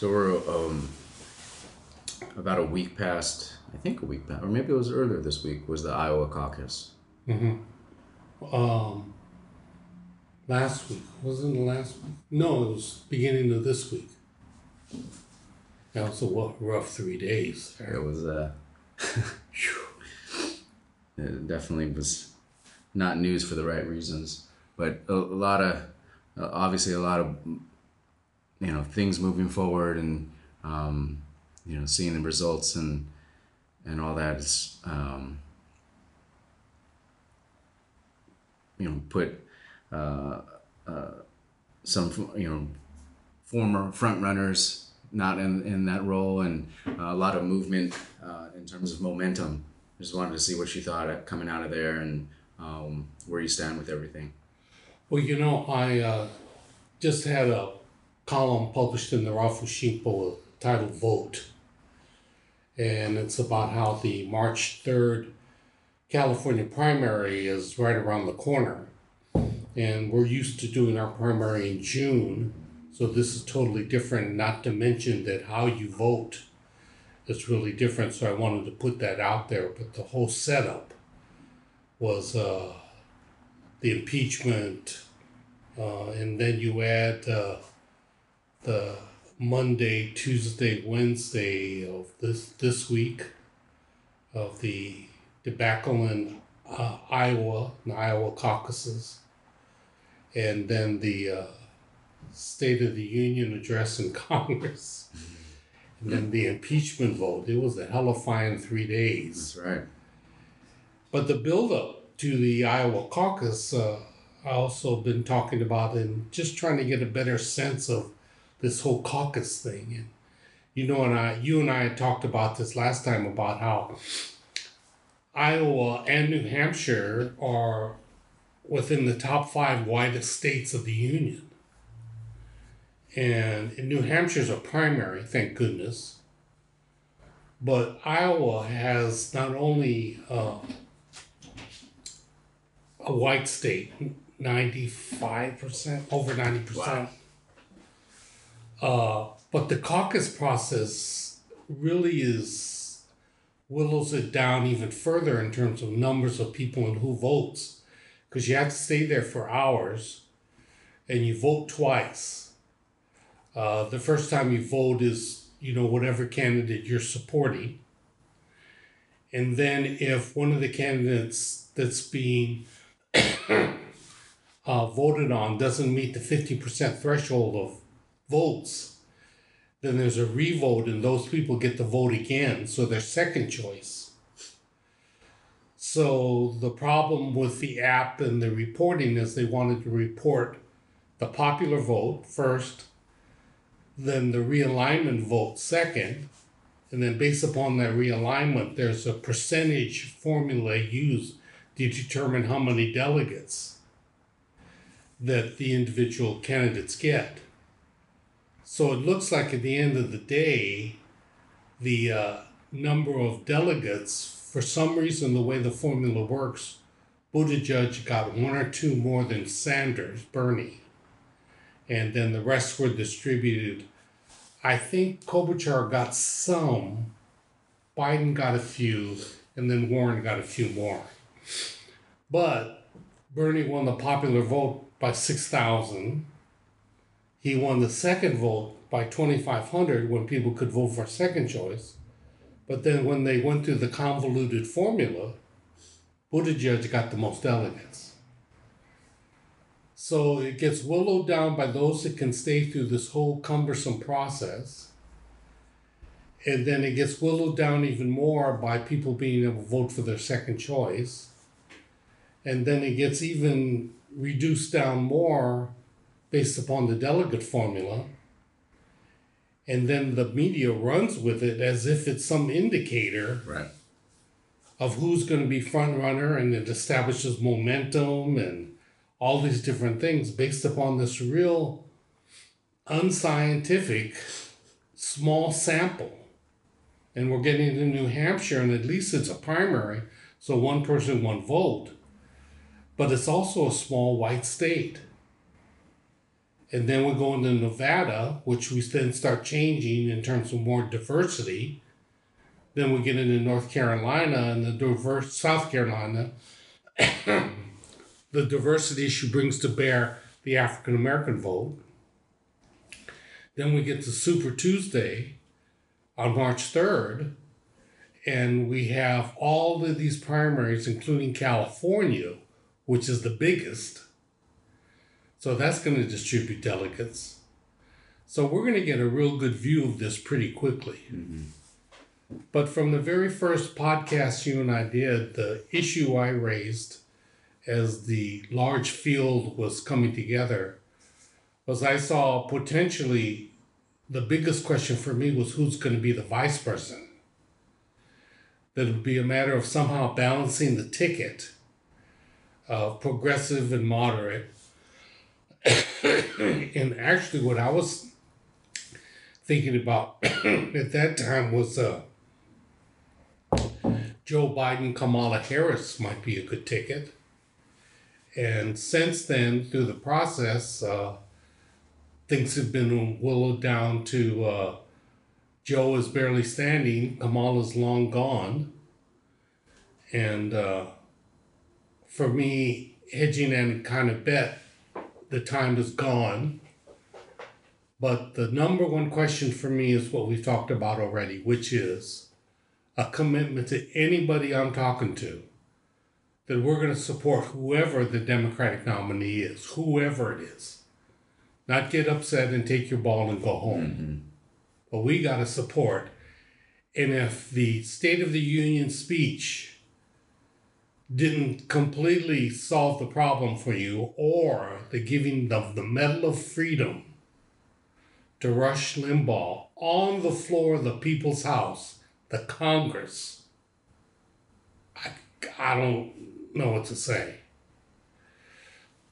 So we're um, about a week past, I think a week past, or maybe it was earlier this week, was the Iowa caucus. Um, last week wasn't the last week? No, it was beginning of this week. That was a rough three days. It was, uh, it definitely was not news for the right reasons, but a, a lot of, uh, obviously, a lot of, you know, things moving forward and, um, you know, seeing the results and, and all that is, um, you know, put, uh, uh, some, you know, former front runners not in, in that role and uh, a lot of movement uh, in terms of momentum. Just wanted to see what you thought coming out of there and um, where you stand with everything. Well, you know, I uh, just had a column published in the Rafu Shimpo titled Vote. And it's about how the March 3rd California primary is right around the corner. And we're used to doing our primary in June. So this is totally different, not to mention that how you vote is really different. So I wanted to put that out there. But the whole setup was uh, the impeachment, uh, and then you add uh, the Monday, Tuesday, Wednesday of this this week of the debacle in uh, Iowa, the Iowa caucuses, and then the uh, State of the Union address in Congress, and then the impeachment vote. It was a hell of a fine three days. That's right. But the buildup to the Iowa caucus, uh, I also been talking about and just trying to get a better sense of this whole caucus thing. And you know, and I, you and I had talked about this last time about how Iowa and New Hampshire are within the top five widest states of the union. And New Hampshire's a primary, thank goodness. But Iowa has not only uh, a white state, 95%, over 90%. Uh, but the caucus process really is willows it down even further in terms of numbers of people and who votes because you have to stay there for hours and you vote twice. Uh, the first time you vote is, you know, whatever candidate you're supporting. And then if one of the candidates that's being uh, voted on doesn't meet the 50% threshold of votes, then there's a revote and those people get to vote again. So they're second choice. So the problem with the app and the reporting is they wanted to report the popular vote first, then the realignment vote second, and then based upon that realignment, there's a percentage formula used to determine how many delegates that the individual candidates get. So it looks like at the end of the day, the uh, number of delegates, for some reason, the way the formula works, Buttigieg got one or two more than Sanders, Bernie. And then the rest were distributed. I think Klobuchar got some, Biden got a few, and then Warren got a few more. But Bernie won the popular vote by 6,000 he won the second vote by 2,500 when people could vote for second choice. But then when they went through the convoluted formula, Buttigieg got the most delegates. So it gets willowed down by those that can stay through this whole cumbersome process. And then it gets willowed down even more by people being able to vote for their second choice. And then it gets even reduced down more based upon the delegate formula. And then the media runs with it as if it's some indicator Right. of who's going to be front runner and it establishes momentum and all these different things based upon this real unscientific small sample. And we're getting to New Hampshire, and at least it's a primary, so one person, one vote. But it's also a small white state. And then we go into Nevada, which we then start changing in terms of more diversity. Then we get into North Carolina and the diverse South Carolina. the diversity issue brings to bear the African American vote. Then we get to Super Tuesday on March 3rd, and we have all of these primaries, including California, which is the biggest. So that's going to distribute delegates. So we're going to get a real good view of this pretty quickly. Mm-hmm. But from the very first podcast you and I did, the issue I raised as the large field was coming together was I saw potentially the biggest question for me was who's going to be the vice person. That it would be a matter of somehow balancing the ticket of progressive and moderate. and actually, what I was thinking about at that time was uh, Joe Biden, Kamala Harris might be a good ticket. And since then, through the process, uh, things have been willowed down to uh, Joe is barely standing, Kamala's long gone. And uh, for me, hedging and kind of bet the time is gone. But the number one question for me is what we've talked about already, which is a commitment to anybody I'm talking to that we're going to support whoever the Democratic nominee is, whoever it is. Not get upset and take your ball and go home. Mm-hmm. But we got to support. And if the State of the Union speech didn't completely solve the problem for you, or the giving of the Medal of Freedom to Rush Limbaugh on the floor of the People's House, the Congress, I, I don't know what to say.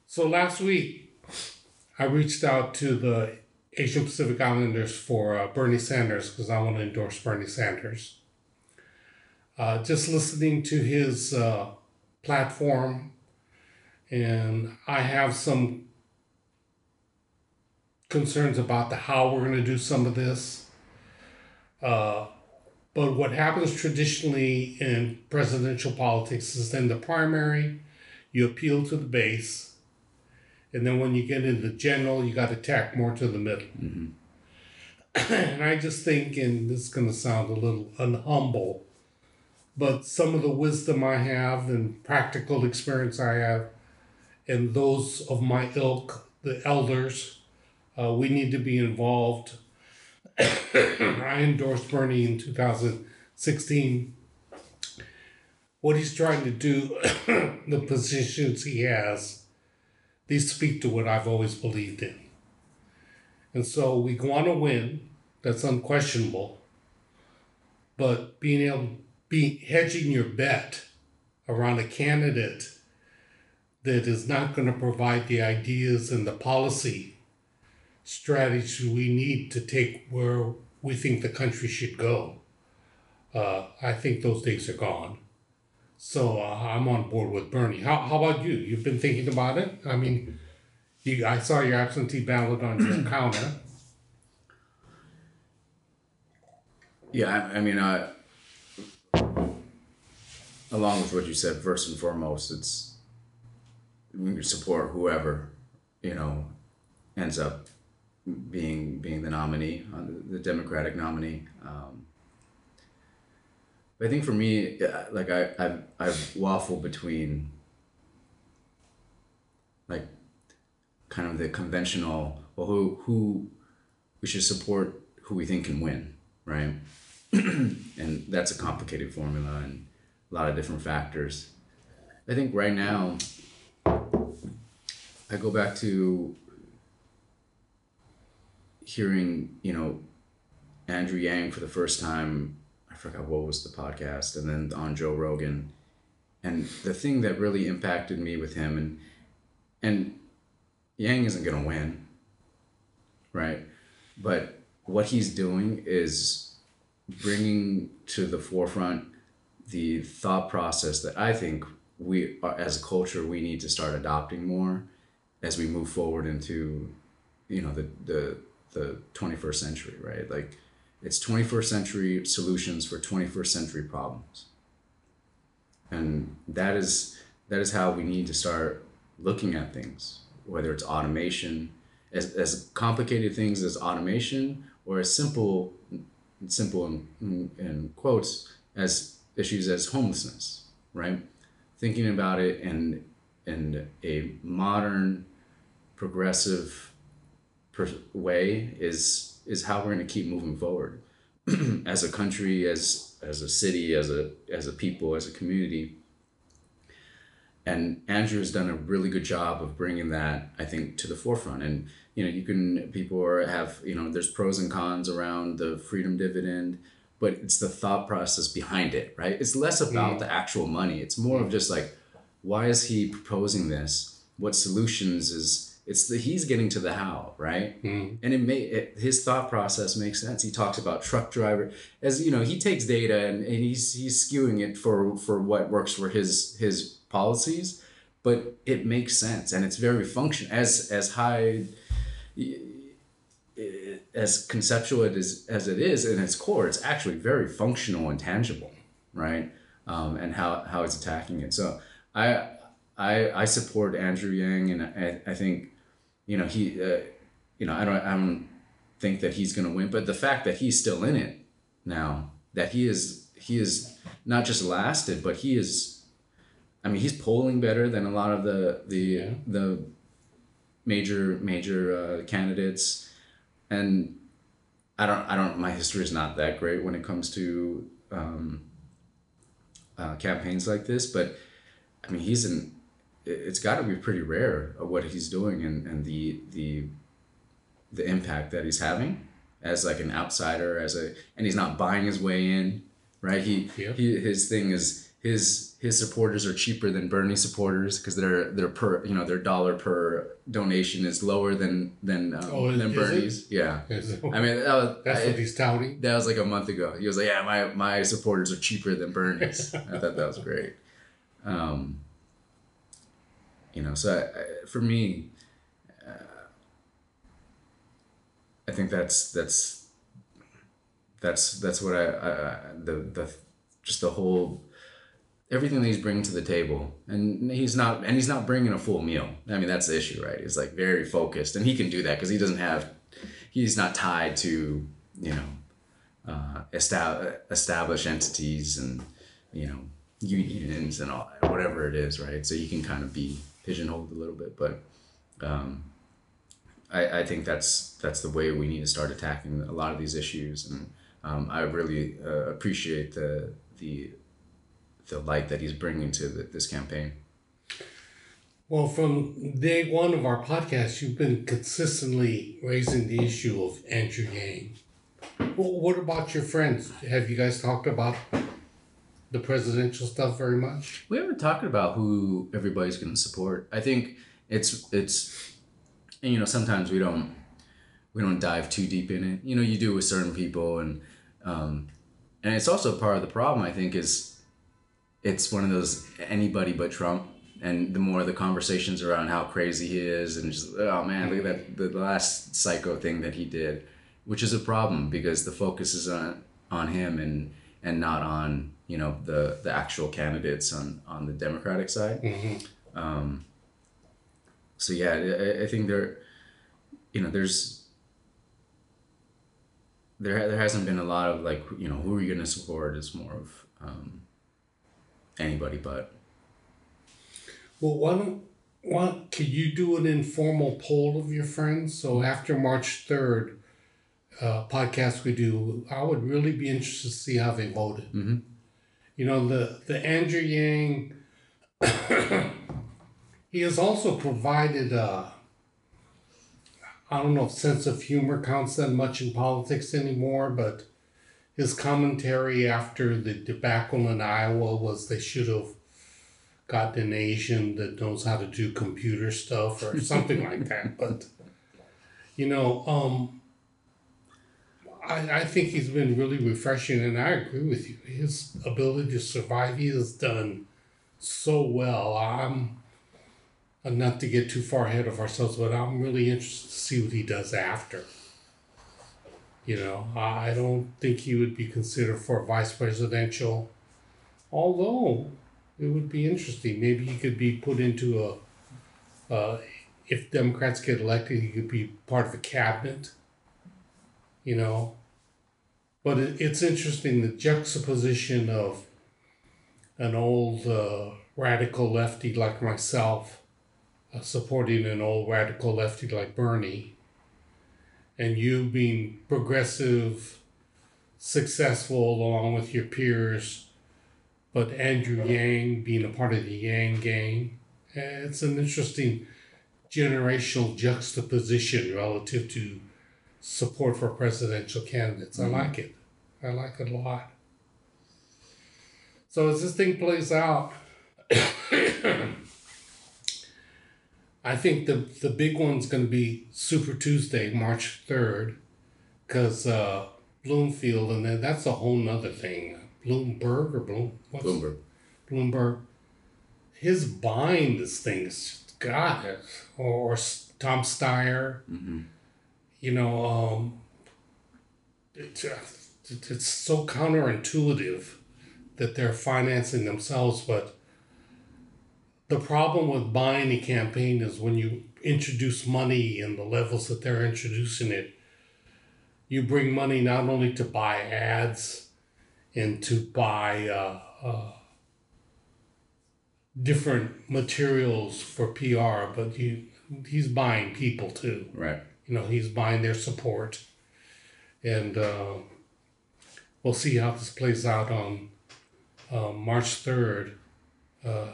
So last week, I reached out to the Asian Pacific Islanders for uh, Bernie Sanders because I want to endorse Bernie Sanders. Uh, just listening to his uh, platform, and I have some concerns about the how we're going to do some of this. Uh, but what happens traditionally in presidential politics is then the primary, you appeal to the base, and then when you get into general, you got to tack more to the middle. and I just think, and this is going to sound a little unhumble, but some of the wisdom I have and practical experience I have, and those of my ilk, the elders, uh, we need to be involved. I endorsed Bernie in 2016. What he's trying to do, the positions he has, these speak to what I've always believed in. And so we want to win, that's unquestionable. But being able to be hedging your bet around a candidate that is not going to provide the ideas and the policy strategy we need to take where we think the country should go. Uh, I think those days are gone. So uh, I'm on board with Bernie. How, how about you? You've been thinking about it? I mean, you, I saw your absentee ballot on your counter. Yeah, I, I mean, uh, along with what you said, first and foremost, it's support whoever you know ends up being being the nominee, uh, the, Democratic nominee. Um, I think for me, like I I've, I've waffled between like kind of the conventional well who who we should support who we think can win right and that's a complicated formula and a lot of different factors. I think right now i go back to hearing you know andrew yang for the first time. I forgot what was the podcast and then on joe rogan. And the thing that really impacted me with him and and yang isn't going to win right? But what he's doing is bringing to the forefront the thought process that I think we, uh, as a culture, we need to start adopting more as we move forward into you know the the the 21st century, right? Like it's 21st century solutions for 21st century problems. And that is that is how we need to start looking at things, whether it's automation, as, as complicated things as automation or as simple simple in, in, in quotes as issues as homelessness, right? Thinking about it in in a modern, progressive per- way is is how we're going to keep moving forward as a country, as as a city, as a as a people, as a community. And Andrew has done a really good job of bringing that, I think, to the forefront. And you know, you can people are, have you know, there's pros and cons around the freedom dividend, but it's the thought process behind it, right? It's less about Mm. the actual money. It's more of just like, why is he proposing this? What solutions is? It's the he's getting to the how, right? Mm. and it may it, his thought process makes sense. He talks about truck driver as you know he takes data and, and he's he's skewing it for for what works for his his policies, but it makes sense and it's very function as as high as conceptual it is as it is in its core. It's actually very functional and tangible, right? Um, and how how it's attacking it. So I I I support Andrew Yang and I I think you know he uh, you know I don't I don't think that he's gonna win, but the fact that he's still in it now, that he is he is not just lasted, but he is. I mean, he's polling better than a lot of the the Yeah. the major major uh, candidates, and I don't I don't my history is not that great when it comes to um, uh, campaigns like this, but I mean he's in. it- It's got to be pretty rare of what he's doing and, and the the the impact that he's having as like an outsider as a and he's not buying his way in right he, Yep. he his thing is his his supporters are cheaper than Bernie supporters because their their per you know their dollar per donation is lower than than um, Oh, than is it? Bernie's yeah I mean that was, That's I- what he's touting. that was like a month ago. He was like, "Yeah, my my supporters are cheaper than Bernie's." I thought that was great. Um, you know, so I, I, for me, uh, I think that's that's that's that's what I, I, I the the just the whole everything that he's bringing to the table and he's not and he's not bringing a full meal. I mean that's the issue right? He's like very focused and he can do that because he doesn't have he's not tied to you know uh, estab- established entities and you know unions and all whatever it is right? So you can kind of be pigeonholed a little bit but um, I, I think that's that's the way we need to start attacking a lot of these issues and um, I really uh, appreciate the the the light that he's bringing to the, this campaign. Well, from day one of our podcast, you've been consistently raising the issue of Andrew Yang. Well, what about your friends? Have you guys talked about the presidential stuff very much? We haven't talked about who everybody's going to support. I think it's it's and, you know sometimes we don't we don't dive too deep in it. You know, you do with certain people and um, and it's also part of the problem. I think is it's one of those anybody but Trump. And the more the conversations around how crazy he is, and just oh man, look at that the last psycho thing that he did, which is a problem because the focus is on on him and and not on you know the the actual candidates on on the Democratic side. Mm-hmm. Um, so yeah, I, I think there, you know, there's there there hasn't been a lot of like you know who are you gonna support is more of um, anybody but Well, why don't why can you do an informal poll of your friends? So after March third, uh, podcast we do, I would really be interested to see how they voted. Mhm. You know the the Andrew Yang. he has also provided a. I don't know if sense of humor counts that much in politics anymore, but his commentary after the debacle in Iowa was they should have gotten an Asian that knows how to do computer stuff or something like that. But you know, um, I I think he's been really refreshing, and I agree with you. His ability to survive, he has done so well. I'm not to get too far ahead of ourselves, but I'm really interested to see what he does after. You know, I don't think he would be considered for vice presidential, although it would be interesting. Maybe he could be put into a, uh, if Democrats get elected, he could be part of a cabinet. You know, but it, it's interesting the juxtaposition of an old uh, radical lefty like myself uh, supporting an old radical lefty like Bernie, and you being progressive, successful along with your peers, but Andrew Yang being a part of the Yang gang. Eh, It's an interesting generational juxtaposition relative to support for presidential candidates. I like it. I like it a lot. So as this thing plays out, I think the the big one's going to be Super Tuesday, March third, because uh, Bloomfield, and then that's a whole nother thing. Bloomberg or Bloom what's Bloomberg. Bloomberg, his buying this thing is God, or, or Tom Steyer, hmm you know, um, it's, uh, it's so counterintuitive that they're financing themselves, but the problem with buying a campaign is when you introduce money in the levels that they're introducing it, you bring money not only to buy ads and to buy uh, uh, different materials for PR, but you he's buying people too Right. you know he's buying their support and uh, we'll see how this plays out on uh, march 3rd uh,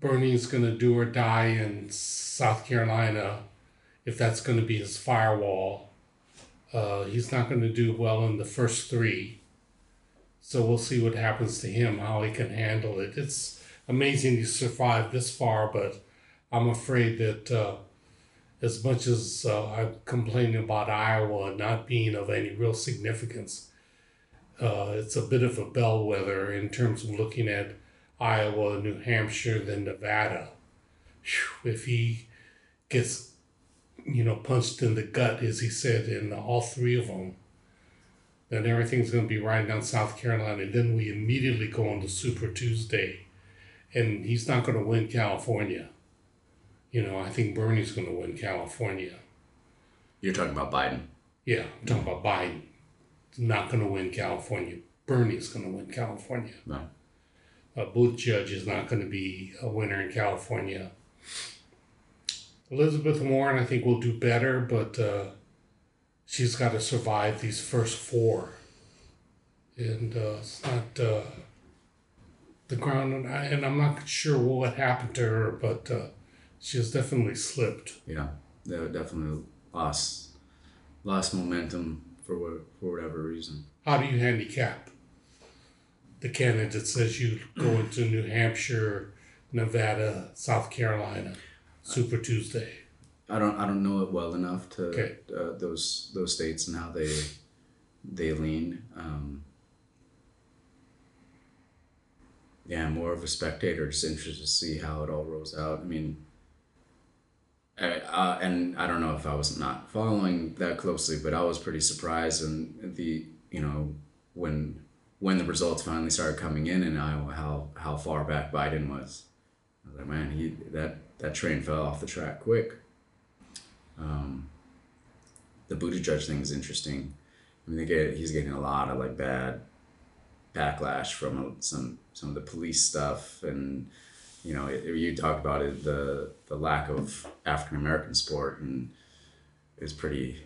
bernie's going to do or die in south carolina if that's going to be his firewall. Uh, he's not going to do well in the first three. So we'll see what happens to him how he can handle it. It's amazing he survived this far but i'm afraid that uh, as much as uh, I'm complaining about Iowa not being of any real significance, uh, it's a bit of a bellwether in terms of looking at Iowa, New Hampshire, then Nevada. If he gets, you know, punched in the gut, as he said, in all three of them, then everything's going to be riding down South Carolina. And then we immediately go on to Super Tuesday, and he's not going to win California. You know, I think Bernie's going to win California. You're talking about Biden. Yeah, I'm talking about Biden. Not going to win California. Bernie's going to win California. No. Uh, judge is not going to be a winner in California. Elizabeth Warren, I think, will do better, but uh, she's got to survive these first four. And uh, it's not uh, the ground, and, I, and I'm not sure what happened to her, but uh, she has definitely slipped. Yeah. They definitely lost lost momentum for what, for whatever reason. How do you handicap the candidates as you go into New Hampshire, Nevada, South Carolina, Super Tuesday? I don't I don't know it well enough to Okay. uh, those those states and how they they lean. Um, yeah, more of a spectator, just interested to see how it all rolls out. I mean, I, uh, and I don't know if I was not following that closely, but I was pretty surprised and the you know when when the results finally started coming in in Iowa, how how far back Biden was. I was like, man, he that that train fell off the track quick. Um, the Buttigieg thing is interesting. I mean, they get he's getting a lot of like bad backlash from uh, some some of the police stuff, and you know, it, you talked about it the the lack of African American support, and it's pretty.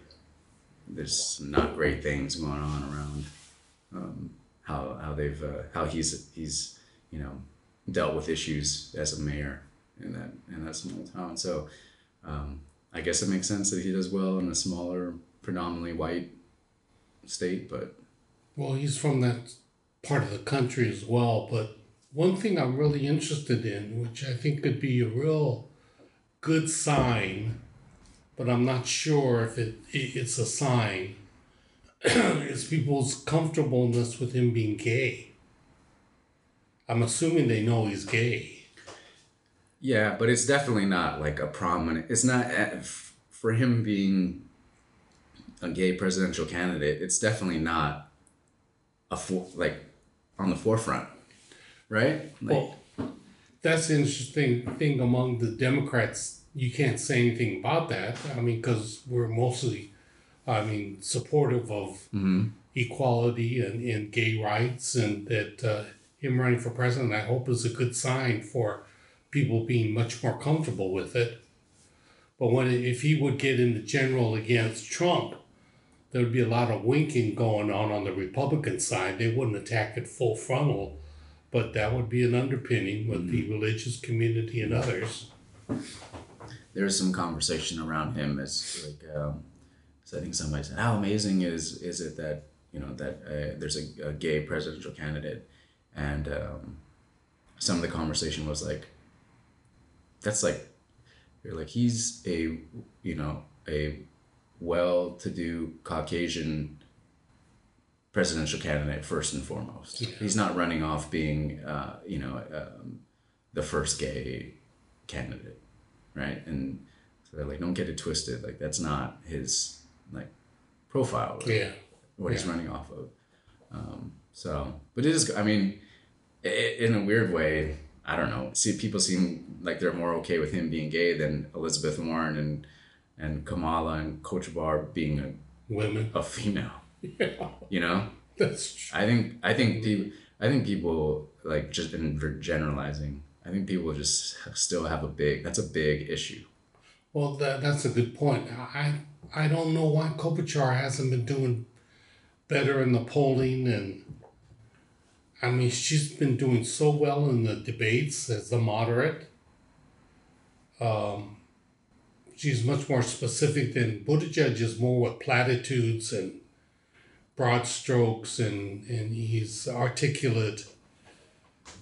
There's some not great things going on around um, how how they've uh, how he's he's you know dealt with issues as a mayor in that in that small town. So um, I guess it makes sense that he does well in a smaller, predominantly white state. But Well, he's from that part of the country as well. But one thing I'm really interested in, which I think could be a real good sign, but I'm not sure if it, it it's a sign, is people's comfortableness with him being gay. I'm assuming they know he's gay. Yeah, but it's definitely not like a prominent. It's not uh, for him being a gay presidential candidate. It's definitely not a for, like on the forefront, right? Like, Well, that's the interesting thing among the Democrats. You can't say anything about that. I mean, because we're mostly, I mean, supportive of equality and, and gay rights, and that uh, him running for president, I hope, is a good sign for people being much more comfortable with it. But when if he would get in the general against Trump, there would be a lot of winking going on on the Republican side. They wouldn't attack it full frontal, but that would be an underpinning with the religious community and others. there's some conversation around him as like um, so I think somebody said how amazing is is it that you know that uh, there's a, a gay presidential candidate and um, some of the conversation was like that's like you're like he's a you know a well-to-do Caucasian presidential candidate first and foremost. He's not running off being uh, you know um, the first gay candidate right? And so they're like, don't get it twisted. Like that's not his like profile. Yeah. What he's running off of. Um, so, but it is. I mean, i in a weird way, I don't know. See, people seem like they're more okay with him being gay than Elizabeth Warren and and Kamala and Klobuchar being a, Women. a female. Yeah. You know, That's true. I think I think people I think people like just in generalizing. I think people just still have a big. That's a big issue. Well, that, that's a good point. I I don't know why Klobuchar hasn't been doing better in the polling, and I mean she's been doing so well in the debates as the moderate. Um, she's much more specific than Buttigieg is more with platitudes and broad strokes, and and he's articulate.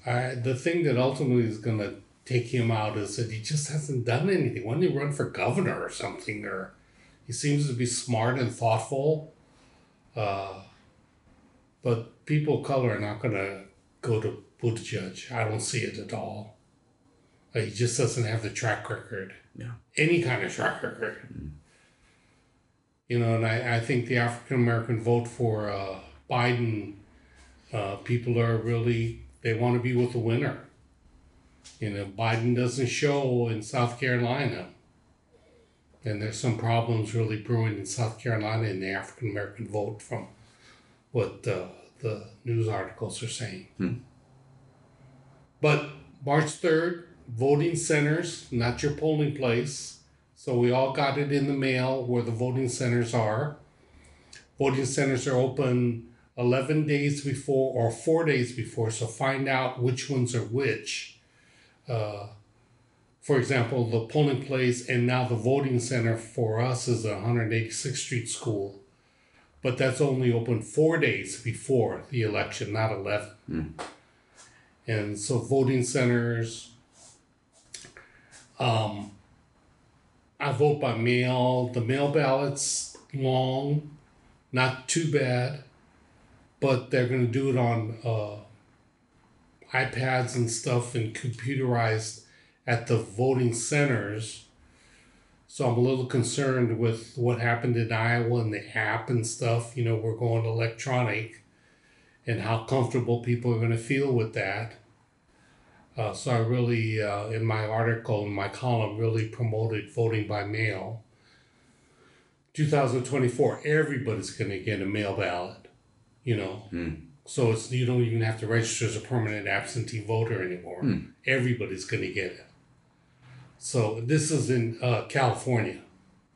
I, the thing that ultimately is going to take him out is that he just hasn't done anything. When he run for governor or something, or he seems to be smart and thoughtful, uh, but people of color are not going to go to Buttigieg. I don't see it at all. Uh, he just doesn't have the track record. Yeah. Any kind of track record. You know, and I, I think the African American vote for uh, Biden, uh, people are really, they want to be with the winner. You know, Biden doesn't show in South Carolina. And there's some problems really brewing in South Carolina in the African American vote from what uh, the news articles are saying. But March 3rd, voting centers, not your polling place. So we all got it in the mail where the voting centers are. Voting centers are open 11 days before or four days before, so find out which ones are which. Uh, for example, the polling place and now the voting center for us is the 186th Street School, but that's only open four days before the election, not 11. And so voting centers, um, I vote by mail. The mail ballots long, not too bad, but they're going to do it on uh, iPads and stuff and computerized at the voting centers. So I'm a little concerned with what happened in Iowa and the app and stuff. You know, we're going electronic and how comfortable people are going to feel with that. Uh, so I really, uh, in my article, in my column, really promoted voting by mail. 2024, everybody's going to get a mail ballot, you know. So it's you don't even have to register as a permanent absentee voter anymore. Everybody's going to get it. So this is in uh, California.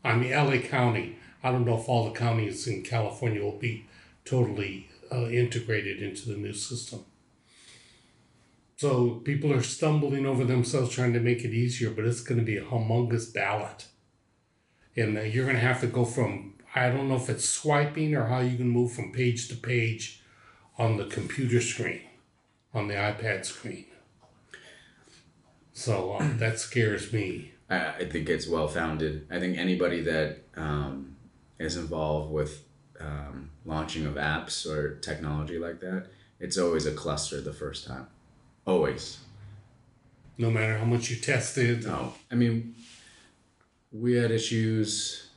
I mean, LA County. I don't know if all the counties in California will be totally uh, integrated into the new system. So people are stumbling over themselves trying to make it easier, but it's going to be a humongous ballot. And uh, you're going to have to go from, I don't know if it's swiping or how you can move from page to page on the computer screen, on the iPad screen. So um, that scares me. I, I think it's well founded. I think anybody that um, is involved with um, launching of apps or technology like that, it's always a cluster the first time. Always. no matter how much you tested. No, I mean, we had issues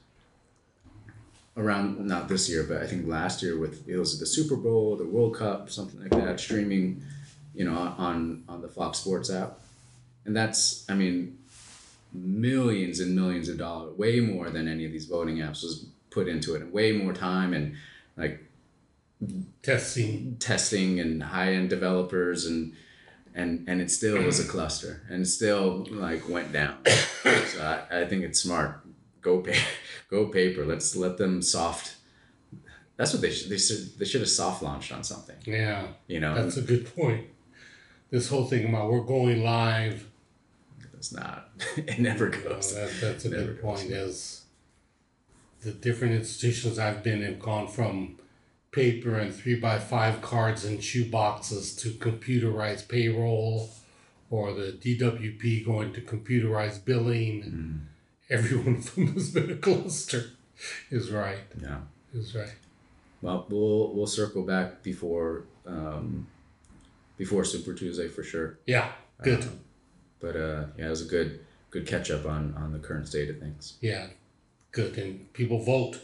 around not this year, but I think last year with it was the Super Bowl, the World Cup, something like that, streaming, you know, on on the Fox Sports app, and that's I mean, millions and millions of dollars, way more than any of these voting apps was put into it, and way more time and like testing. testing and high end developers and and and it still was a cluster and still like went down. so I, I think it's smart. Go pay, go paper. Let's let them soft. That's what they should. They should. They should have soft launched on something. Yeah, You know, that's a good point. This whole thing about we're going live. It's not. It never goes. that, that's a good goes. point. As the different institutions I've been in gone from paper and three by five cards and shoe boxes to computerized payroll, or the DWP going to computerized billing. Mm. Every one of them has been a cluster. Is right. Yeah. Is right. Well, we'll we'll circle back before um, before Super Tuesday for sure. Yeah. Good. Um, but uh, yeah, it was a good good catch up on on the current state of things. Yeah, good. And people vote.